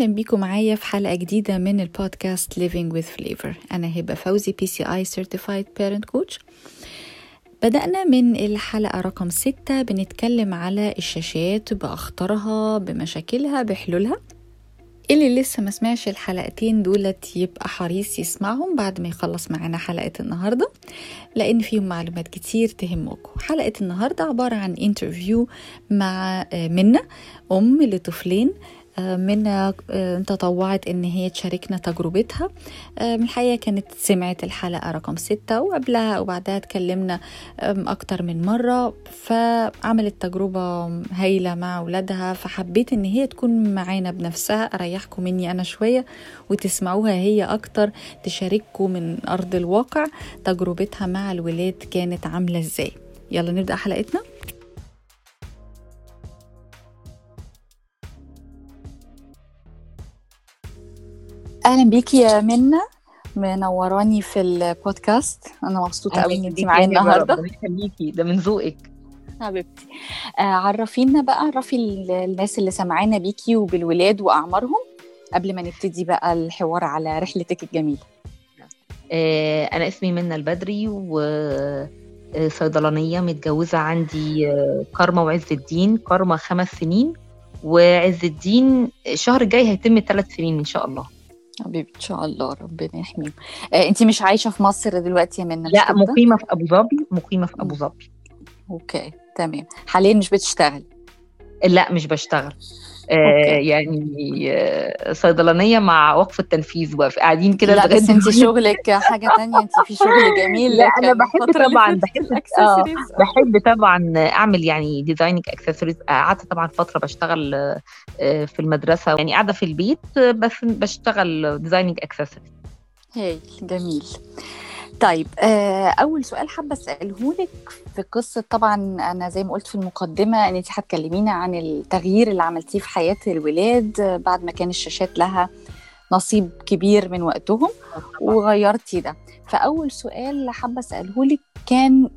أهلا بيكم معايا في حلقة جديدة من البودكاست Living with Flavor. أنا هبة فوزي PCI Certified Parent Coach. بدأنا من الحلقة رقم ستة بنتكلم على الشاشات بأخطارها بمشاكلها بحلولها. اللي لسه ما سمعش الحلقتين دولت يبقى حريص يسمعهم بعد ما يخلص معانا حلقة النهاردة لأن فيهم معلومات كتير تهمكم. حلقة النهاردة عبارة عن انترفيو مع منة أم لطفلين منى تطوعت إن هي تشاركنا تجربتها. من الحقيقة كانت سمعت الحلقة رقم ستة وقبلها وبعدها اتكلمنا أكتر من مرة فعملت تجربة هايلة مع أولادها فحبيت إن هي تكون معانا بنفسها أريحكم مني أنا شوية وتسمعوها هي أكتر تشارككم من أرض الواقع تجربتها مع الولاد كانت عاملة إزاي. يلا نبدأ حلقتنا. أهلا بيكي يا منى. منوراني في البودكاست. أنا مبسوطة قوي إن أنت معايا النهارده. يخليكي ده من ذوقك. حبيبتي. آه عرفينا بقى عرفي الناس اللي سمعانا بيكي وبالولاد وأعمارهم قبل ما نبتدي بقى الحوار على رحلتك الجميلة. آه أنا اسمي منى البدري وصيدلانيه متجوزة عندي كارما وعز الدين. كارما خمس سنين. وعز الدين الشهر الجاي هيتم ثلاث سنين إن شاء الله. حبيبي إن شاء الله ربنا يحميهم. آه انت مش عايشة في مصر دلوقتي يا منى لا مقيمة في أبو ظبي مقيمة في أبو ظبي. okay تمام. حاليا مش بتشتغلي لا مش بشتغل. آه يعني آه صيدلانية مع وقف التنفيذ قاعدين كده لا بس انت شغلك حاجة تانية. انت في شغل جميل لا أنا بحب طبعا بحب آه بحب طبعا أعمل يعني designing accessories قعدت طبعا فترة بشتغل في المدرسة. يعني قاعدة في البيت بس بشتغل ديزايننج اكسسوارز هاي جميل. طيب أول سؤال حابة أسأله لك في قصة طبعا أنا زي ما قلت في المقدمة إن انت هتكلمينا عن التغيير اللي عملتيه في حياة الولاد بعد ما كان الشاشات لها نصيب كبير من وقتهم وغيرتي ده. فأول سؤال حابة أسأله لك كان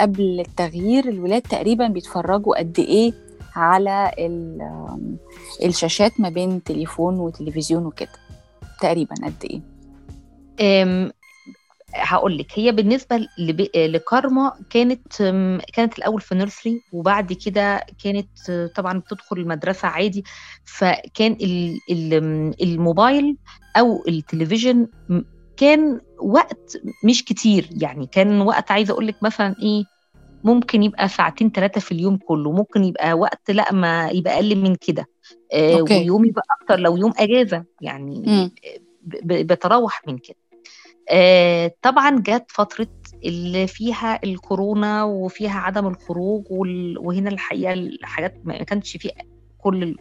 قبل التغيير الولاد تقريبا بيتفرجوا قد إيه على الشاشات ما بين تليفون وتلفزيون وكده؟ تقريبا قد إيه؟ هقول لك هي بالنسبة لكارما كانت كانت الأول في نيرسري وبعد كده كانت طبعا بتدخل المدرسة عادي. فكان الموبايل أو التلفزيون كان وقت مش كتير. يعني كان وقت عايزة أقول لك مثلا إيه ممكن يبقى ساعتين ثلاثة في اليوم كله. ممكن يبقى وقت لأ ما يبقى أقل من كده. آه ويوم يبقى أكتر لو يوم إجازة. يعني. بتراوح من كده. طبعا جت فترة اللي فيها الكورونا وفيها عدم الخروج وهنا الحقيقة الحاجات ما كانش في كل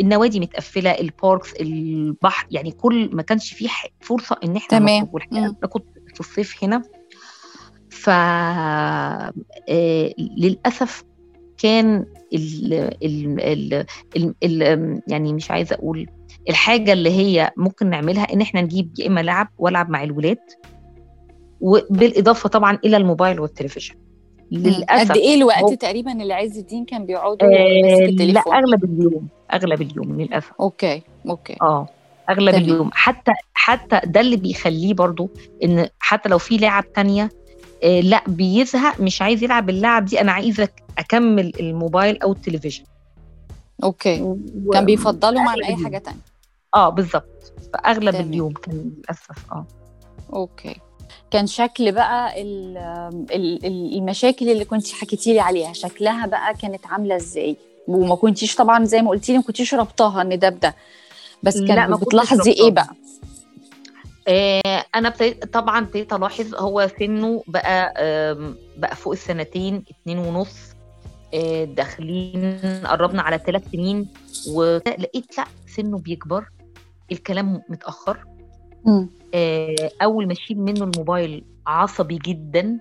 النوادي متقفلة الباركس البحر يعني كل ما كانش فيه فرصة إن إحنا تمام. كنت في الصيف هنا. ف آه للأسف كان ال ال ال ال ال يعني مش عايزة أقول الحاجة اللي هي ممكن نعملها إن إحنا نجيب يا إما لعب وألعب مع الولاد وبالإضافة طبعا إلى الموبايل والتلفزيون. للأسف قد إيه الوقت هو... تقريبا اللي عز الدين كان بيقعدوا آه؟ لا أغلب اليوم أغلب اليوم للأسف. okay okay. آه أغلب تمام. اليوم. حتى حتى ده اللي بيخليه برضو إن حتى لو في لعب تانية آه لا بيزهق مش عايز يلعب اللعب دي أنا عايزك أكمل الموبايل أو التلفزيون. okay. و... كان بيفضلوا عن أي حاجة تانية. آه بالظبط فأغلب تمام. اليوم كان للأسف آه. أوكي. كان شكل بقى المشاكل اللي كنت حكيتي لي عليها شكلها بقى كانت عاملة إزاي؟ وما كنتيش طبعا زي ما قلتي لي ما كنتيش ربطاها إن ده بده. بس كان بتلاحظي إيه بقى؟ آه أنا ابتديت طبعا ابتديت ألاحظ هو سنه بقى بقى فوق السنتين اتنين ونص داخلين قربنا على ثلاث سنين ولقيت لأ سنه بيكبر. الكلام متأخر. م. أول ما أشيل منه الموبايل عصبي جدا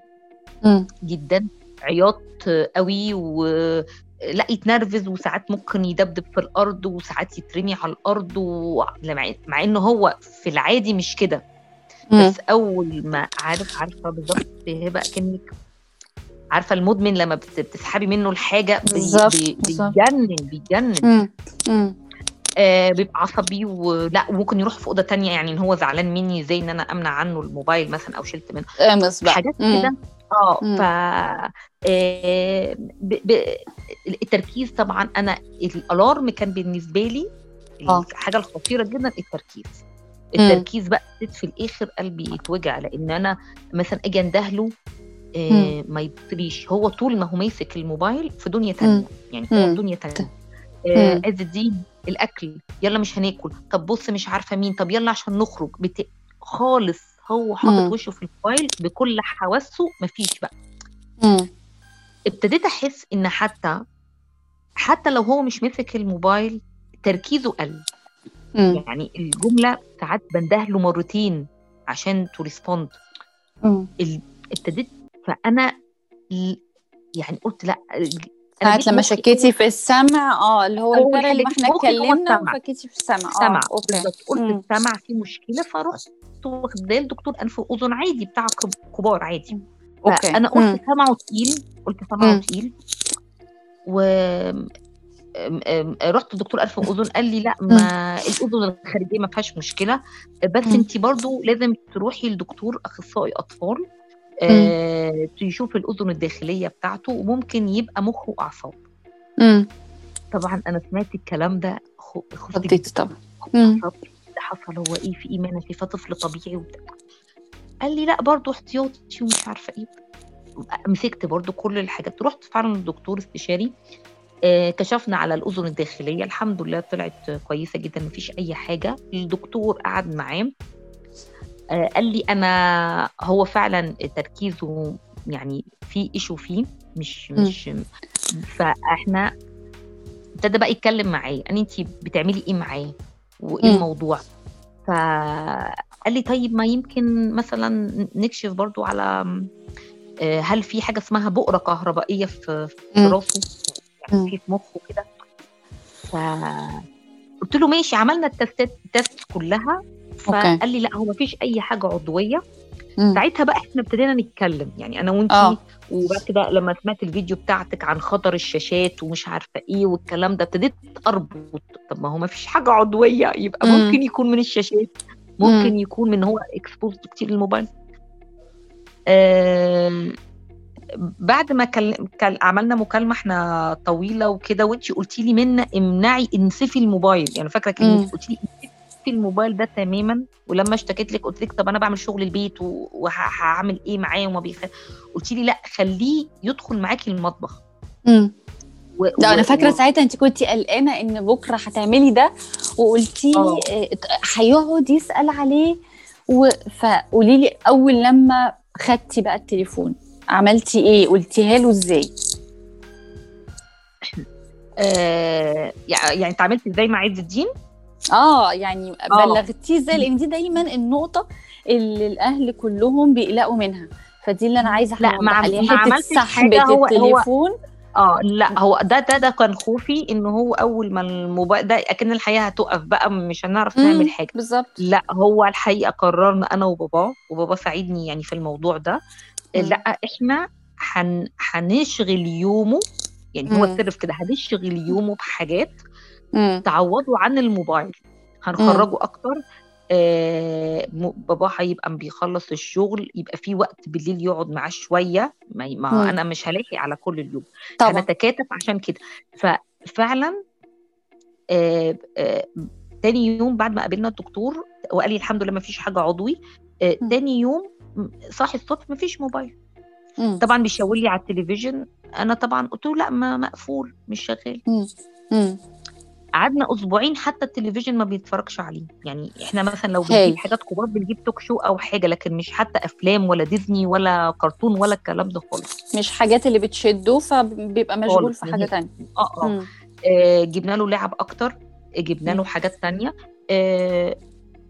م. جدا عياط قوي و لا يتنرفز وساعات ممكن يدبدب في الأرض وساعات يترمي على الأرض و... مع إنه هو في العادي مش كده. بس أول ما عارف عارفة بالظبط هبه كأنك عارفة المدمن لما بتسحبي منه الحاجة بالظبط بي بيجنن بيجنن. آه بيبقى عصبي ولا وممكن يروح في أوضة تانية يعني إن هو زعلان مني زي إن أنا أمنع عنه الموبايل مثلا أو شلت منه؟ بقى حاجات. كده. آه. ف آه، ب... ب... التركيز طبعا أنا الألارم كان بالنسبة لي آه. الحاجة الخطيرة جدا التركيز. التركيز بقى في الآخر قلبي يتوجع لأن أنا مثلا أجي أندهله آه ما يبطليش هو طول ما هو ماسك الموبايل في دنيا تانية يعني هو. في دنيا تانية. آه عز الدين الأكل يلا مش هناكل. طب بص مش عارفة مين. طب يلا عشان نخرج. بت... خالص. هو حاطط. وشه في الموبايل بكل حواسه. مفيش بقى. مم. ابتديت أحس إن حتى حتى لو هو مش ماسك الموبايل تركيزه قل. مم. يعني الجملة ساعات بندهله مرتين عشان to respond. ابتديت فأنا يعني قلت لأ جيت لما شكيتي في السمع آه اللي هو الفرق اللي إحنا اتكلمنا السمع. وفكيتي في السمع آه سمع بالظبط قلت. السمع فيه مشكلة فرحت واخداه لدكتور انف واذن عادي بتاع كب- كبار عادي okay فانا مم. قلت سمعه تقيل قلت سمعه. تقيل و رحت لدكتور انف واذن قال لي لا ما الأذن الخارجية ما فيهاش مشكلة بس. انت برضو لازم تروحي لدكتور أخصائي أطفال آه الأذن الداخلية بتاعته وممكن يبقى مخ واعصاب. طبعا أنا سمعت الكلام ده خفت طبعا. ده حصل هو إيه في ما أنا شايفاه طفل طبيعي وبتاع. قال لي لا برضه احتياطي ومش عارفة إيه. مسكت برضه كل الحاجات. رحت فعلا للدكتور استشاري آه كشفنا على الأذن الداخلية. الحمد لله طلعت كويسة جدا مفيش أي حاجة. الدكتور قعد معاه. قال لي أنا هو فعلا تركيزه يعني في ايشو فيه مش. مش فإحنا ابتدى بقى يتكلم معايا قال انت بتعملي إيه معاه وإيه مم. الموضوع فقال لي طيب ما يمكن مثلا نكشف برضو على آه، هل في حاجة اسمها بؤرة كهربائية في في. راسه. يعني في في مخه كده فقلت له ماشي عملنا التستات التست كلها. فقال لي لا هو ما فيش أي حاجة عضوية. مم. ساعتها بقى إحنا ابتدينا نتكلم. يعني أنا وأنتي آه. وبعد كده لما سمعت الفيديو بتاعتك عن خطر الشاشات ومش عارفة إيه والكلام ده ابتديت أربط. طب ما هو ما فيش حاجة عضوية. يبقى مم. ممكن يكون من الشاشات ممكن يكون من هو اكسبوز كتير للموبايل. آم، بعد ما كل... كل... عملنا مكالمة إحنا طويلة وكده وأنتي قلتي لي منا امنعي انسفي الموبايل. يعني فاكرة مم. كلمه قلتي لي انسفي الموبايل ده تماما ولما اشتكيت لك قلت لك طب أنا بعمل شغل البيت وهعمل إيه معاه وما بيخ قلتي لي لأ خليه يدخل معاكي المطبخ مم. و... لا أنا فاكرة و- ساعتها أنت كنتي قلقانة إن بكرة هتعملي ده وقلتي آه. لي هيقعد يسأل عليه و... فقولي لي أول لما خدتي بقى التليفون عملتي إيه قلتيها له إزاي آه يع- يعني اتعاملت إزاي مع عز الدين آه يعني آه. بلغتيه إزاي؟ لأن دي دايما النقطة اللي الأهل كلهم بيقلقوا منها. فدي اللي أنا عايزة لا، ما عملتش حاجة، هو- هو- التليفون. آه لا هو ده ده ده كان خوفي إن هو أول ما الموبايل ده أكن الحياة هتقف بقى مش هنعرف نعمل حاجة. بالظبط. لا هو الحقيقة قررنا أنا وباباه وبابا ساعدني يعني في الموضوع ده. مم. لا إحنا هن هنشغل يومه يعني هو مم. السر في كده هنشغل يومه بحاجات مم. تعوضه عن الموبايل هنخرجه أكتر آه م- بابا هيبقى بيخلص الشغل يبقى في وقت بالليل يقعد معاه شوية ما, ما مم. أنا مش هلاقي على كل اليوم طبعا هنتكاتف عشان كده ففعلا آه آه تاني يوم بعد ما قابلنا الدكتور وقال لي الحمد لله ما فيش حاجة عضوي آه مم. تاني يوم صاحي الصبح ما فيش موبايل مم. طبعا بيشاور لي على التلفزيون أنا طبعا قلت له لا ما مقفول مش شغال مم. مم. قعدنا أسبوعين حتى التلفزيون ما بيتفرجش عليه يعني إحنا مثلا لو. بنجيب حاجات كبار بنجيب توك شو أو حاجة لكن مش حتى أفلام ولا ديزني ولا كرتون ولا الكلام ده خالص مش حاجات اللي بتشده فبيبقى مشغول في حاجة. تانية آه آه. آه، جبنا له لعب أكتر جبنا له. حاجات تانية آه،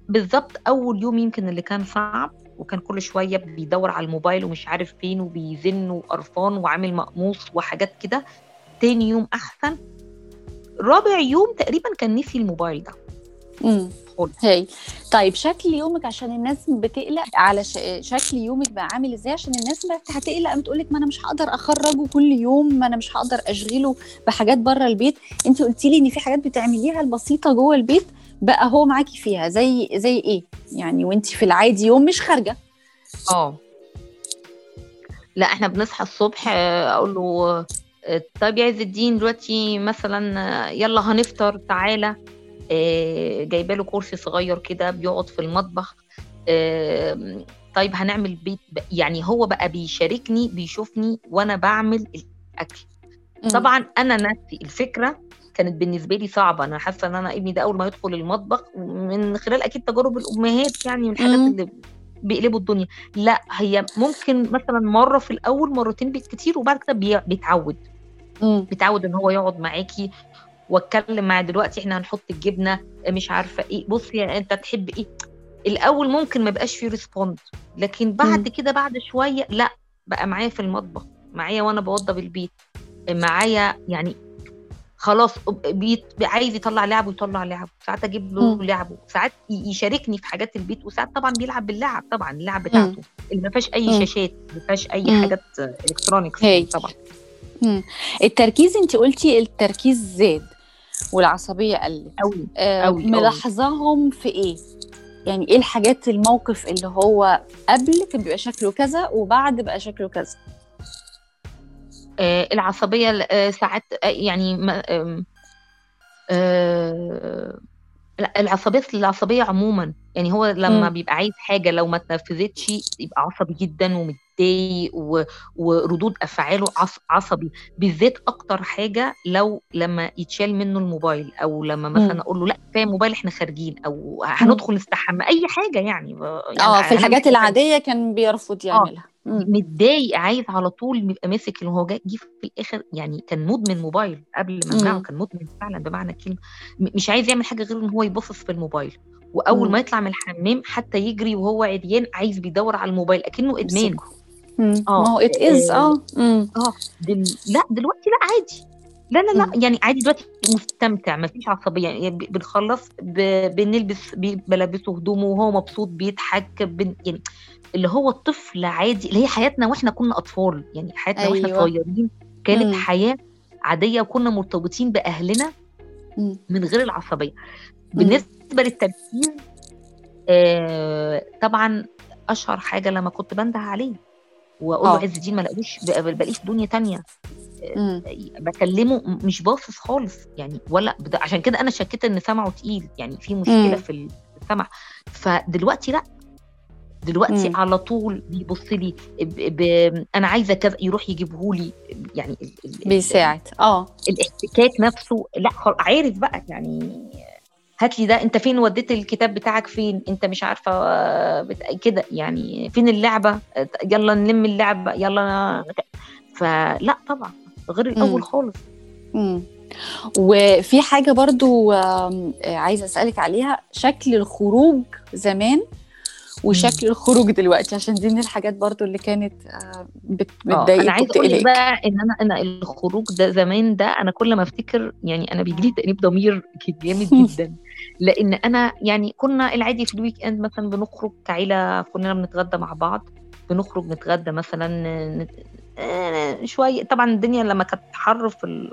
بالظبط أول يوم يمكن اللي كان صعب وكان كل شوية بيدور على الموبايل ومش عارف فين وبيزن وقرفان وعامل مقموص وحاجات كده تاني يوم أحسن رابع يوم تقريبا كان نسي الموبايل ده. امم هاي. طيب شكل يومك عشان الناس بتقلق على ش... شكل يومك بقى عامل إزاي؟ عشان الناس بقى هتقلق بتقول لك ما أنا مش هقدر أخرجه كل يوم ما أنا مش هقدر أشغله بحاجات بره البيت. أنت قلتي لي إن في حاجات بتعمليها البسيطة جوه البيت بقى هو معاكي فيها. زي زي إيه؟ يعني وأنت في العادي يوم مش خارجة. آه. لا إحنا بنصحى الصبح آه، أقول له طيب يا عز الدين دلوقتي مثلا يلا هنفطر تعالى. آه، جايبه له كرسي صغير كده بيقعد في المطبخ. آه، طيب هنعمل بيت يعني هو بقى بيشاركني بيشوفني وأنا بعمل الأكل. طبعا أنا نفسي الفكرة كانت بالنسبة لي صعبة. أنا حاسة إن أنا ابني ده أول ما يدخل المطبخ من خلال أكيد تجارب الأمهات يعني من الحاجات. اللي بيقلبوا الدنيا. لا هي ممكن مثلا مرة في الأول مرتين بالكتير وبعد كده بي- بيتعود. بيتعود ان هو يقعد معاكي واتكلم معاه دلوقتي إحنا هنحط الجبنة مش عارفة إيه بصي انت تحب إيه الأول ممكن ما بقاش فيه respond لكن بعد. كده بعد شوية لا بقى معايا في المطبخ معايا وأنا بوضب البيت معايا يعني خلاص بيت عايز يطلع لعبه يطلع لعبه ساعات أجيب له. لعبه ساعات يشاركني في حاجات البيت وساعات طبعا بيلعب باللعب طبعا اللعب بتاعته اللي ما فيهاش أي. شاشات ما فيهاش أي. حاجات الكترونيكس. طبعا. التركيز انت قلتي التركيز زاد والعصبية قلت. قوي آه، أوي، أوي. ملاحظاهم في إيه؟ يعني إيه الحاجات الموقف اللي هو قبل كان بيبقى شكله كذا وبعد بقى شكله كذا؟ آه، العصبية آه، ساعات آه، يعني ما- آه، لا العصبية العصبية عموما. يعني هو لما مم. بيبقى عايز حاجة لو ما اتنفذتش يبقى عصبي جدا ومتضايق و- وردود أفعاله عص- عصبي بالذات أكتر حاجة لو لما يتشال منه الموبايل أو لما. مثلا أقول له لأ كفاية موبايل إحنا خارجين أو هندخل نستحمى أي حاجة يعني يعني آه في الحاجات العادية كان بيرفض يعملها مم. متضايق عايز على طول بيبقى ماسك اللي هو جه في الآخر يعني كان مدمن موبايل قبل ما أمنعه. كان مدمن فعلا بمعنى الكلمة م- مش عايز يعمل حاجة غير إن هو يبصص في الموبايل وأول مم. ما يطلع من الحمام حتى يجري وهو عريان عايز بيدور على الموبايل أكنه إدمان. آه ما هو ات از آه، آه مم. آه دل... لا دلوقتي لا عادي لا لا لا مم. يعني عادي دلوقتي مستمتع ما فيش عصبية يعني بنخلص ب... بنلبس بلبسه هدومه وهو مبسوط بيضحك بن... يعني اللي هو الطفل عادي اللي هي حياتنا وإحنا كنا أطفال يعني حياتنا وإحنا أيوه صغيرين كانت مم. حياة عادية وكنا مرتبطين بأهلنا. من غير العصبية. بالنسبة للتركيز آه طبعا أشهر حاجة لما كنت بنده عليه وأقول له عز الدين ما لاقوش في دنيا تانية مم. بكلمه مش باصص خالص يعني ولا بد... عشان كده أنا شكيت إن سمعه تقيل يعني في مشكلة مم. في السمع فدلوقتي لأ دلوقتي مم. على طول بيبص لي ب... ب... أنا عايزة كذا يروح يجيبه لي يعني ال... ال... بيساعد آه الاحتكاك نفسه لا خل... عارف بقى يعني هات لي ده أنت فين وديت الكتاب بتاعك فين أنت مش عارفة بت... كده يعني فين اللعبة يلا نلم اللعبه يلا فلا طبعا غير الأول مم. خالص مم. وفي حاجة برضو آم، عايزة أسألك عليها شكل الخروج زمان. وشكل الخروج دلوقتي عشان دي من الحاجات برضو اللي كانت آه، بت- آه أنا عايزة أقول بقى إن أنا أنا الخروج ده زمان ده أنا كل ما أفتكر يعني أنا بيجي لي تأنيب ضمير جامد جدا لأن أنا يعني كنا العادي في ال weekend مثلا بنخرج كعيلة كلنا بنتغدى مع بعض بنخرج نتغدى مثلا آه، شوية طبعا الدنيا لما كانت حر في.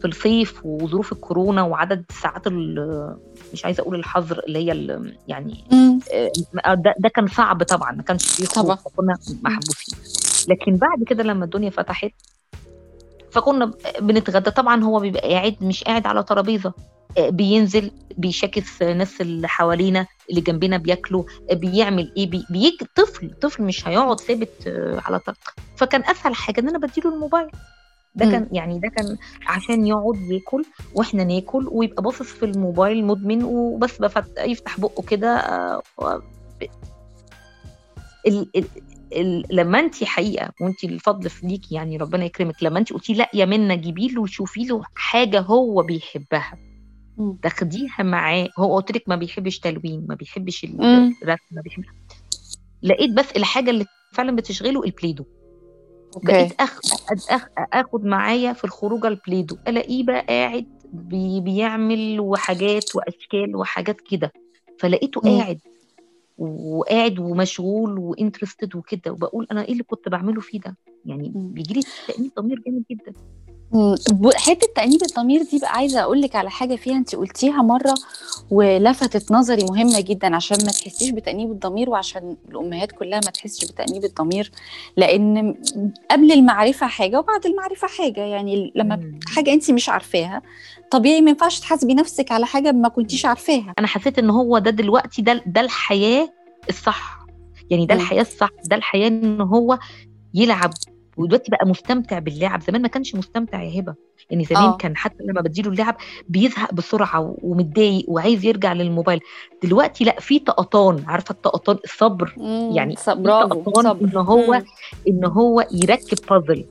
في الصيف وظروف الكورونا وعدد ساعات ال- مش عايزة أقول الحظر اللي هي يعني. آه، ده, ده كان صعب طبعا ما كانش فيه طبعا. فكنا محبوسين. لكن بعد كده لما الدنيا فتحت فكنا بنتغدى. طبعا هو بيبقى قاعد مش قاعد على ترابيزة. آه، بينزل بيشاكس ناس اللي حوالينا اللي جنبنا بياكلوا آه، بيعمل إيه بي... بيجي طفل طفل مش هيقعد ثابت على طرف فكان أسهل حاجة إن أنا بديله الموبايل. ده. كان يعني ده كان عشان يقعد ياكل وإحنا ناكل ويبقى باصص في الموبايل مدمن وبس بفت... يفتح بقه كده آه، و- ب- ال... ال... ال... لما انت حقيقة وانت الفضل في ليكي يعني ربنا يكرمك لما انت قلتي لا يا منى جيبي له وشوفي له حاجة هو بيحبها. تاخديها معاه هو قلت لك ما بيحبش تلوين ما بيحبش. الرسم ما بيحبش لقيت بس الحاجة اللي فعلا بتشغله ال Play-Doh okay. بقيت أخ... أخ... أخد معايا في الخروجة ال Play-Doh. ألاقيه بقى قاعد بي بيعمل وحاجات وأشكال وحاجات كده. فلقيته مم. قاعد وقاعد ومشغول و interested وكده. وبقول أنا إيه اللي كنت بعمله فيه ده؟ يعني. بيجي لي تأنيب ضمير جامد جدا. حتة تأنيب الضمير دي بقى عايزة أقول لك على حاجة فيها انت قلتيها مرة ولفتت نظري مهمة جدا عشان ما تحسيش بتأنيب الضمير وعشان الأمهات كلها ما تحسش بتأنيب الضمير لأن قبل المعرفة حاجة وبعد المعرفة حاجة يعني لما. حاجة انت مش عارفاها طبيعي ما ينفعش تحاسبي نفسك على حاجة ما كنتيش عارفاها أنا حسيت إن هو ده دلوقتي ده ده الحياة الصح يعني ده. الحياة الصح ده الحياة إن هو يلعب ودلوقتي بقى مستمتع باللعب زمان ما كانش مستمتع يا هبة يعني زمان آه. كان حتى لما بديله اللعب بيزهق بسرعة ومتضايق وعايز يرجع للموبايل دلوقتي لا في طولة بال عارفة الطولة بال الصبر مم. يعني طقطان إن هو مم. إن هو يركب بازل.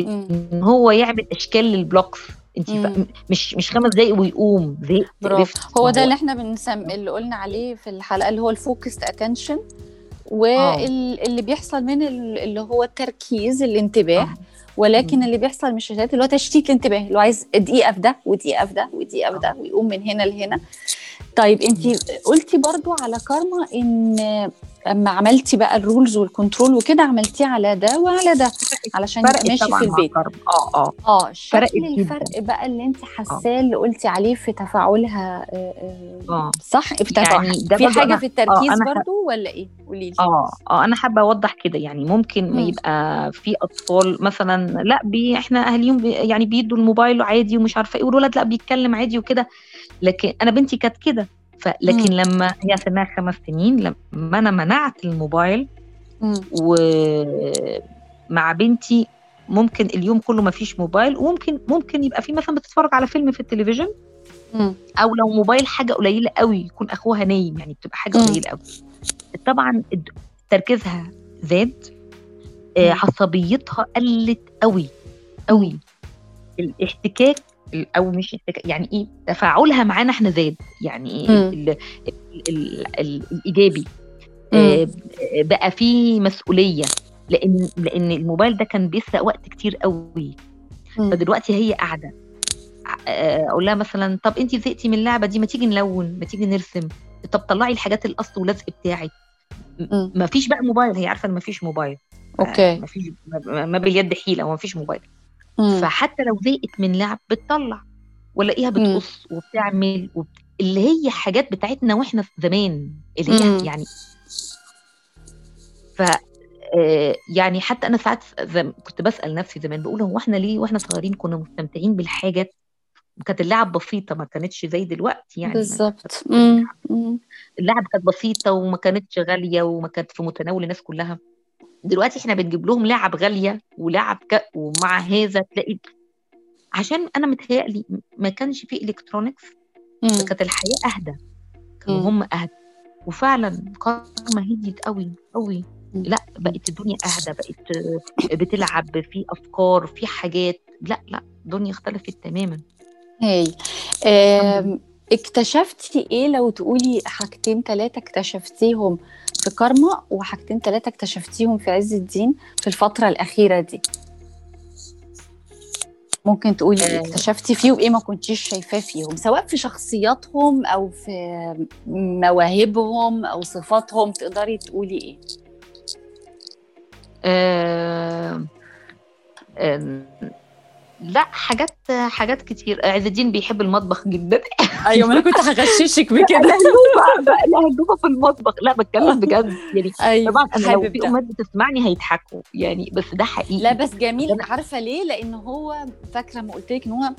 إن هو يعمل أشكال لل blocks انت. مش مش خمس دقايق ويقوم زهقت. هو ده اللي إحنا بنسم اللي قلنا عليه في الحلقة اللي هو ال focused attention واللي بيحصل من ال- اللي هو التركيز الانتباه آه. ولكن. اللي بيحصل من الشاشات اللي هو تشتيت الانتباه اللي هو عايز دقيقه في ده ودقيقة في ده ودقيقه في ده ويقوم من هنا لهنا طيب انت قلتي برضو على كارما ان اما عملتي بقى ال rules وال control وكده عملتيه على ده وعلى ده علشان فرقت ماشي في البيت. آه آه. آه شكل جدا. الفرق بقى اللي انت حاساه اللي قلتي عليه في تفاعلها آه، آه، آه صح؟ في تفاعل. يعني ده في حاجة في التركيز ح- برضو ولا إيه؟ قولي لي. آه آه أنا حابة أوضح كده يعني ممكن مم. يبقى في أطفال مثلا لأ بي إحنا أهاليهم بي يعني بيدوا الموبايل عادي ومش عارفة إيه والولد لأ بيتكلم عادي وكده. لكن أنا بنتي كانت كده لكن لما هي سنها خمس سنين لما أنا منعت الموبايل مم. ومع بنتي ممكن اليوم كله ما فيش موبايل وممكن ممكن يبقى في مثلا بتتفرج على فيلم في التلفزيون مم. أو لو موبايل حاجة قليلة قوي يكون أخوها نايم يعني بتبقى حاجة. قليلة قوي طبعا تركيزها زاد آه،. عصبيتها قلت قوي قوي الاحتكاك ال- أو مش يعني إيه تفاعلها معانا إحنا زاد يعني. ال ال ال ال الإيجابي. آه، بقى فيه مسؤولية لأن لأن الموبايل ده كان بيسرق وقت كتير قوي مم. فدلوقتي هي قاعدة آه، أقول لها مثلا طب انت زهقتي من اللعبة دي ما تيجي نلون ما تيجي نرسم طب طلعي الحاجات القص واللزق بتاعك. ما فيش بقى موبايل هي عارفة إن ما فيش موبايل أوكي ما فيش ما ما باليد حيلة وما فيش موبايل مم. فحتى لو زهقت من لعب بتطلع ولاقيها. بتقص وبتعمل وبت... اللي هي حاجات بتاعتنا وإحنا زمان اللي هي مم. يعني ف آه، يعني حتى أنا ساعات زم... كنت بسأل نفسي زمان بقول هو إحنا ليه وإحنا صغيرين كنا مستمتعين بالحاجات كانت اللعب بسيطة ما كانتش زي دلوقتي يعني بالظبط. اللعب كانت بسيطة وما كانتش غالية وما كانت في متناول الناس كلها دلوقتي إحنا بنجيب لهم لعب غالية ولعب ك... ومع هذا تلاقي عشان أنا متهيألي ما كانش فيه الكترونكس مم. فكانت الحياة أهدى. كانوا. هم أهدى. وفعلا كارما هديت قوي قوي. لا بقت الدنيا أهدى بقت بتلعب في أفكار في حاجات. لا لا الدنيا اختلفت تماما. هاي. آم، اكتشفتي إيه لو تقولي حاجتين ثلاثة اكتشفتيهم؟ في كارما وحاجتين ثلاثة اكتشفتيهم في عز الدين في الفترة الأخيرة دي ممكن تقولي إيه آه. اكتشفتي فيه وإيه ما كنتيش شايفاه فيهم سواء في شخصياتهم أو في مواهبهم أو صفاتهم تقدري تقولي إيه آه... آه... لا حاجات حاجات كتير. عز الدين بيحب المطبخ جدا. أيوه ما أنا كنت هغششك بكده. لهجوبه بقى لهجوبه في المطبخ. لا بتكلم بجد. يعني أيوه طبعا أنا لو في. أمهات بتسمعني هيضحكوا. يعني بس ده حقيقي. لا بس جميل. أنا- عارفة ليه؟ لأن هو فاكرة ما قلت لك إن هو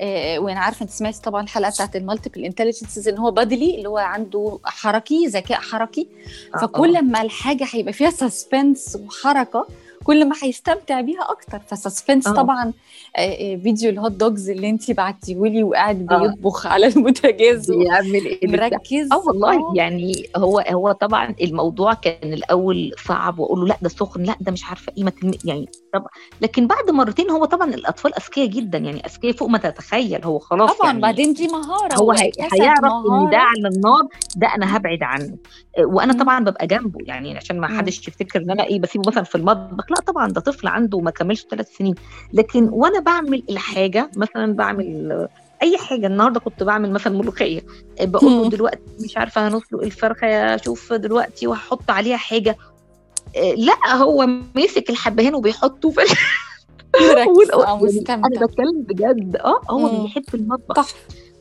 آه وأنا عارفة أنت سمعتي طبعا الحلقة بتاعت ال multiple intelligences إن هو bodily اللي هو عنده حركي ذكاء حركي. آه، فكل ما الحاجة هيبقى فيها suspense وحركة كل ما هيستمتع بيها أكتر ف suspense آه. طبعا آه، آه، فيديو ال hot dogs اللي انت بعتيهولي وقاعد. بيطبخ على البوتاجاز بيعمل إيه. مركز آه والله يعني هو هو طبعا الموضوع كان الأول صعب واقول له لأ ده سخن لأ ده مش عارفة إيه ما. يعني طب لكن بعد مرتين هو طبعا الأطفال أذكياء جدا يعني أذكياء فوق ما تتخيل هو خلاص طبعا يعني بعدين دي مهارة هو هيعرف إن ده. على النار ده أنا هبعد عنه وأنا. طبعا ببقى جنبه يعني عشان ما. حدش يفتكر إن أنا إيه بسيبه مثلا في المطبخ لأ طبعا ده طفل عنده ما كملش ثلاث سنين. لكن وأنا بعمل الحاجة مثلا بعمل أي حاجة النهارده كنت بعمل مثلا ملوخية بقول له. دلوقتي مش عارفة هنسلق الفرخة أشوف دلوقتي وهحط عليها حاجة. آه، لا هو ماسك الحبهان وبيحطه في مستمتع أنا بتكلم بجد. آه هو. بيحب المطبخ.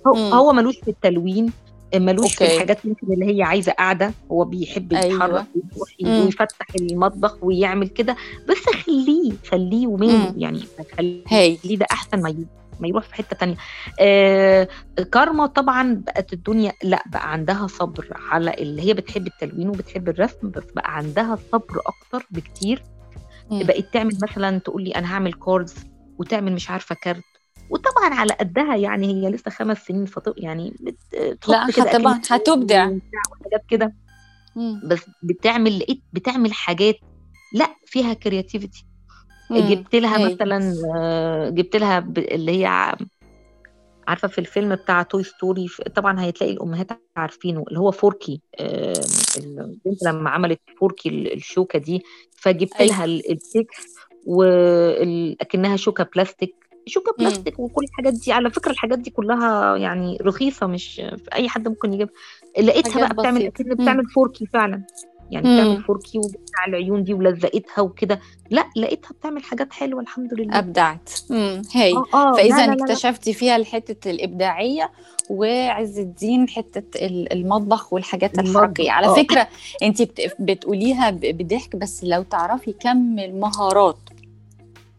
هو. هو ملوش في التلوين. ملوش في okay الحاجات يمكن اللي هي عايزة قاعدة هو بيحب يتحرك ويروح مم. ويفتح المطبخ ويعمل كده بس خليه خليه وماله مم. يعني خليه ده أحسن ما ما يروح في حتة تانية آه كارما طبعا بقت الدنيا لا بقى عندها صبر على اللي هي بتحب التلوين وبتحب الرسم بس بقى عندها صبر أكتر بكتير مم. بقت تعمل مثلا تقول لي أنا هعمل cards وتعمل مش عارفة كارت وطبعا على قدها يعني هي لسه خمس سنين فط يعني لا كده طبعا هتبدع. وحاجات كده. بس بتعمل لقيت بتعمل حاجات لا فيها creativity. جبت لها هاي مثلا آه، جبت لها اللي هي عارفة في الفيلم بتاع Toy Story طبعا هتلاقي الأمهات عارفينه اللي هو Forky. البنت لما عملت فوركي ال- الشوكة دي فجبت أيوه. لها ال- ال sticks واكنها شوكة بلاستيك. شوكة. بلاستيك وكل الحاجات دي. على فكرة الحاجات دي كلها يعني رخيصة مش أي حد ممكن يجيبها. لقيتها بقى بتعمل اكن. بتعمل Forky فعلا. يعني بتعمل. Forky وبتاع العيون دي ولزقتها وكده. لا لقيتها بتعمل حاجات حلوة الحمد لله. أبدعت. مم. هاي. آه آه. لا فاذا اكتشفتي فيها الحتة الإبداعية وعز الدين حتة ال- المطبخ والحاجات الحركية. على آه. فكرة انت بت- بتقوليها بضحك بس لو تعرفي كم المهارات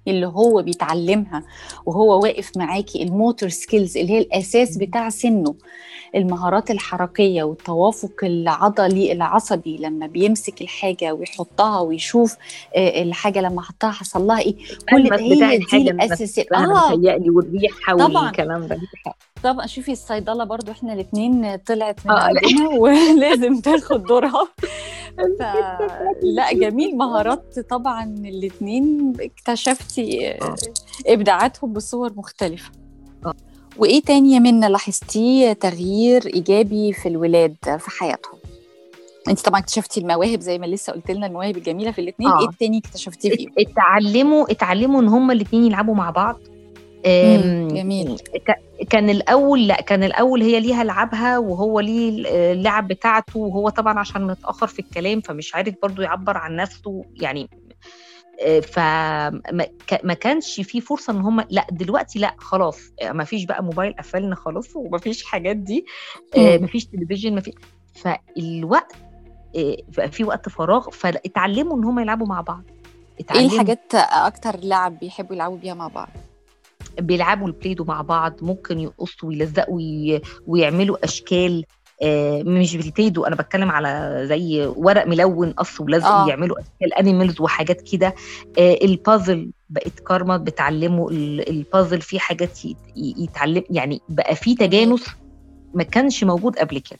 اللي هو بيتعلمها وهو واقف معاكي الموتور سكيلز اللي هي الأساس بتاع سنه. المهارات الحركية والتوافق العضلي العصبي لما بيمسك الحاجة ويحطها ويشوف آه، الحاجة لما حطها حصل لها إيه. كل ده هي دي الاساسيات آه. والريحة طبعا. والكلام ده. طبعا شوفي الصيدلة برضو إحنا الاثنين طلعت من لا عندنا ولازم تاخد دورها. فلا جميل مهارات طبعا الاثنين اكتشفتي آه. إبداعاتهم بصور مختلفة. آه. وإيه تاني يا منى لاحظتيه تغيير إيجابي في الولاد في حياتهم؟ أنت طبعا اكتشفتي المواهب زي ما لسه قلت لنا المواهب الجميلة في الاثنين إيه آه. التاني اكتشفتيه فيهم؟ ات- اتعلموا اتعلموا إن هما الاثنين يلعبوا مع بعض. جميل. كان الأول لأ كان الأول هي ليها لعبها وهو ليه اللعب بتاعته وهو طبعا عشان متأخر في الكلام فمش عارف برضو يعبر عن نفسه يعني فما ما كانش في فرصة إن هم لأ دلوقتي لأ خلاص ما فيش بقى موبايل قفلنا خلاص وما فيش حاجات دي آه، ما فيش تلفزيون ما في فالوقت آه، بقى في وقت فراغ فاتعلموا إن هم يلعبوا مع بعض إيه الحاجات أكتر لعب بيحبوا يلعبوا بيها مع بعض؟ بيلعبوا ال Play-Doh مع بعض ممكن يقصوا ويلزقوا وي... ويعملوا أشكال آه، مش بال Play-Doh أنا بتكلم على زي ورق ملون قص ولزق آه. ويعملوا أشكال animals وحاجات كده. آه، البازل بقت كارما بتعلموا ال- البازل في حاجات يت- يتعلم يعني بقى في تجانس ما كانش موجود قبل كده.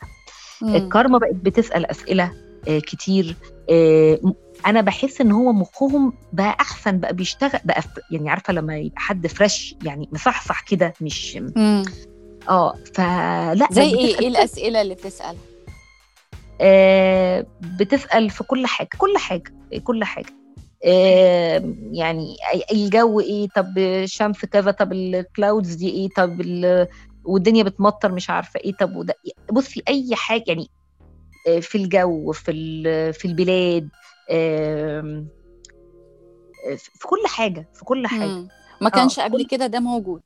الكارما بقت بتسأل أسئلة آه، كتير آه، أنا بحس إن هو مخهم بقى أحسن بقى بيشتغل بقى يعني عارفة لما يبقى حد فريش يعني مصحصح كده مش امم آه فلا زي إيه؟ إيه الأسئلة اللي بتسأل؟ آه بتسأل في كل حاجة كل حاجة كل حاجة. آه يعني الجو إيه؟ طب الشمس كذا طب الكلاودز دي إيه؟ طب ال- والدنيا بتمطر مش عارفة إيه؟ طب وده بصي أي حاجة يعني آه، في الجو في في البلاد في كل حاجة في كل حاجة. امم ما كانش في قبل كده ده موجود.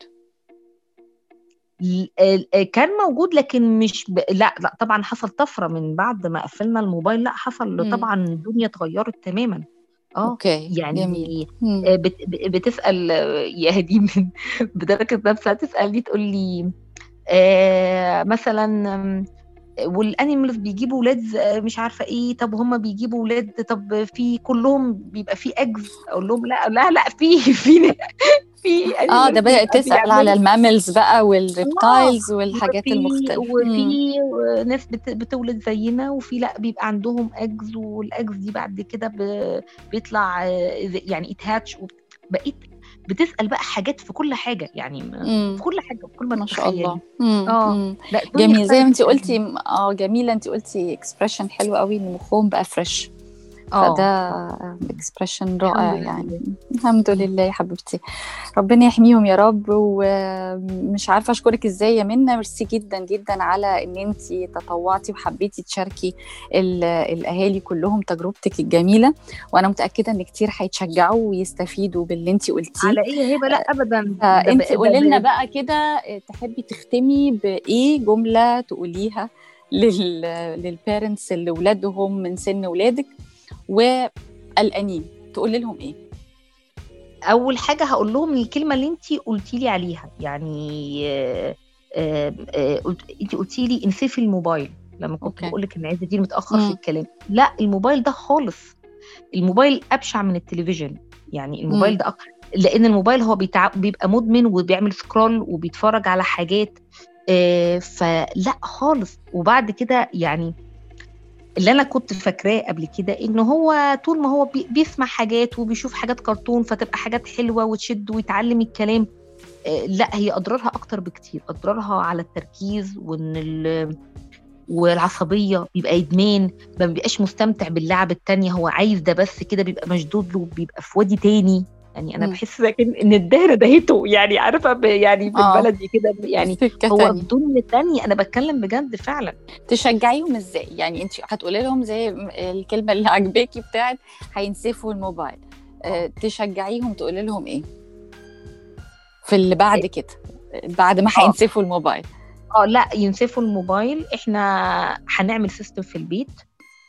كان موجود لكن مش ب... لا لا طبعا حصل طفرة من بعد ما قفلنا الموبايل. لا حصل امم طبعا الدنيا اتغيرت تماما. آه okay جميل. يعني امم آه، بت... ب- بتسأل آه، يا هدي من بدرجة نفسها تسألني تقول لي آه مثلا وال animals بيجيبوا ولاد مش عارفة إيه طب هم بيجيبوا ولاد طب في كلهم بيبقى في eggs أقول لهم لا لا لا في في في آه ده بيبقى تسأل على ال mammals بقى وال reptiles والحاجات وفي المختلفة. وفي ناس بت- بتولد زينا وفي لا بيبقى عندهم اجز والاجز دي بعد كده بيطلع آه، يعني it hatch بقيت بتسأل بقى حاجات في كل حاجة يعني م- امم في كل حاجة في كل ما ما شاء الله. امم آه. لا جميل زي ما انت قلتي آه جميلة انت قلتي expression حلو قوي إن مخهم بقى fresh فده expression رائع يعني. الحمد لله يا حبيبتي. ربنا يحميهم يا رب ومش عارفة أشكرك إزاي يا منى ميرسي جدا جدا على إن انت تطوعتي وحبيتي تشاركي الأهالي كلهم تجربتك الجميلة. وأنا متأكدة إن كتير هيتشجعوا ويستفيدوا باللي انت قلتيه. على إيه؟ هبه لأ ابدا. انت قولي لنا بقى كده تحبي تختمي بإيه جملة تقوليها لل لل parents اللي ولادهم من سن ولادك؟ وقلقانين تقولي لهم إيه؟ أول حاجة هقول لهم الكلمة اللي انت قلتي لي عليها. يعني انت قلتي لي انسفي الموبايل. لما كنت بقول لك إن عايزه دي متأخر في الكلام. لا الموبايل ده خالص. الموبايل أبشع من التلفزيون. يعني الموبايل مم. ده أكتر لأن الموبايل هو بيتع... بيبقى مدمن وبيعمل scroll وبيتفرج على حاجات آه فلا خالص. وبعد كده يعني اللي أنا كنت فاكراه قبل كده إن هو طول ما هو بي بيسمع حاجات وبيشوف حاجات كرتون فتبقى حاجات حلوة وتشد ويتعلم الكلام آه لأ هي أضرارها أكتر بكتير. أضرارها على التركيز وإن والعصبية بيبقى إدمان ما بيبقاش مستمتع باللعب التانية هو عايز ده بس كده بيبقى مشدود له بيبقى في وادي تاني. يعني أنا بحس إن الدهره دهيته يعني عارفة يعني بالبلدي كده يعني هو الدنيا تانية أنا بتكلم بجد فعلا. تشجعيهم إزاي؟ يعني انت هتقولي لهم زي الكلمة اللي عجباكي بتاعت هينسفوا الموبايل. أه تشجعيهم تقولي لهم إيه؟ في اللي بعد إيه؟ كده بعد ما هينسفوا الموبايل. آه لا ينسفوا الموبايل. إحنا هنعمل سيستم في البيت.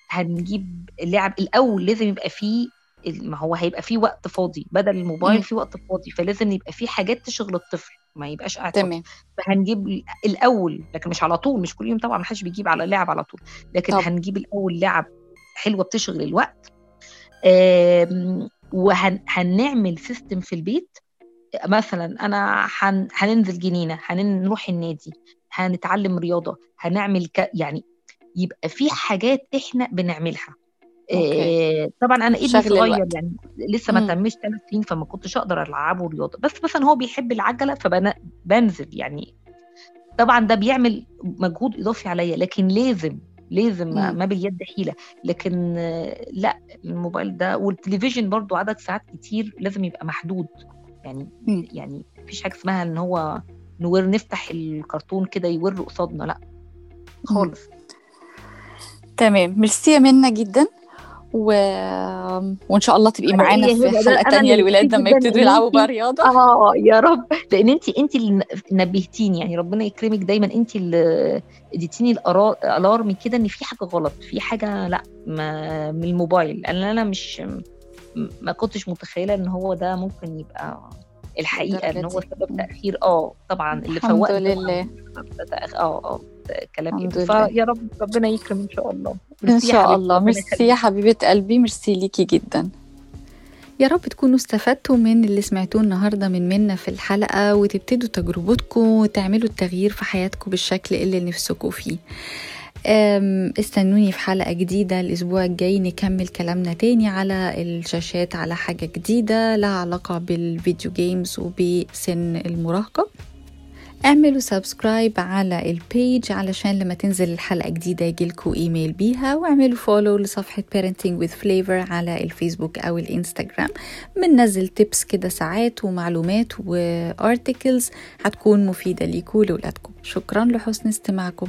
هنجيب لعب الأول لازم يبقى فيه ما هو هيبقى فيه وقت فاضي بدل الموبايل في وقت فاضي فلازم يبقى فيه حاجات تشغل الطفل ما يبقاش قاعد تمام. فهنجيب الأول لكن مش على طول مش كل يوم طبعا ما حدش بيجيب على لعب على طول لكن طب. هنجيب الأول لعب حلوة بتشغل الوقت. وهنعمل سيستم في البيت. مثلا أنا هن... هننزل جنينة هنروح النادي هنتعلم رياضة هنعمل ك... يعني يبقى في حاجات إحنا بنعملها. إيه طبعا أنا ابني صغير يعني لسه ما تمش ثلاث سنين فما كنتش أقدر ألعبه رياضة. بس مثلا هو بيحب العجلة فبنزل يعني. طبعا ده بيعمل مجهود إضافي عليا لكن لازم لازم ما, ما باليد حيلة. لكن لأ الموبايل ده والتلفزيون برضو عدد ساعات كتير لازم يبقى محدود. يعني م. يعني مفيش حاجة اسمها إن هو نور نفتح الكرتون كده يور قصادنا لأ. خالص. تمام. ميرسي يا منى جدا. و... وإن شاء الله تبقي معانا في حلقة تانية الولاد لما يبتدوا يلعبوا بقى رياضة. آه يا رب. لأن انت انت اللي نبهتيني يعني ربنا يكرمك دايما. انت اللي اديتيني alarm كده إن في حاجة غلط في حاجة لأ ما من الموبايل. لأن أنا مش ما كنتش متخيلة إن هو ده ممكن يبقى الحقيقة إن هو سبب تأخير. آه طبعا. اللي الحمد لله. آه آه. كلام فيا رب ربنا يكرم إن شاء الله. إن شاء الله. ميرسي يا حبيبة قلبي. ميرسي ليكي جدا. يا رب تكونوا استفدتوا من اللي سمعتوه النهاردة من منا في الحلقة وتبتدوا تجربتكم وتعملوا التغيير في حياتكم بالشكل اللي نفسكم فيه. استنوني في حلقة جديدة. الأسبوع الجاي نكمل كلامنا تاني على الشاشات على حاجة جديدة لها علاقة بال video games وبسن المراهقة. اعملوا subscribe على ال page علشان لما تنزل الحلقة جديدة يجيلكوا ايميل بيها واعملوا follow لصفحة parenting with flavor على الفيسبوك أو الإنستجرام. بننزل تيبس كده ساعات ومعلومات وارتكلز هتكون مفيدة ليكوا ولولادكم شكرا لحسن استماعكم.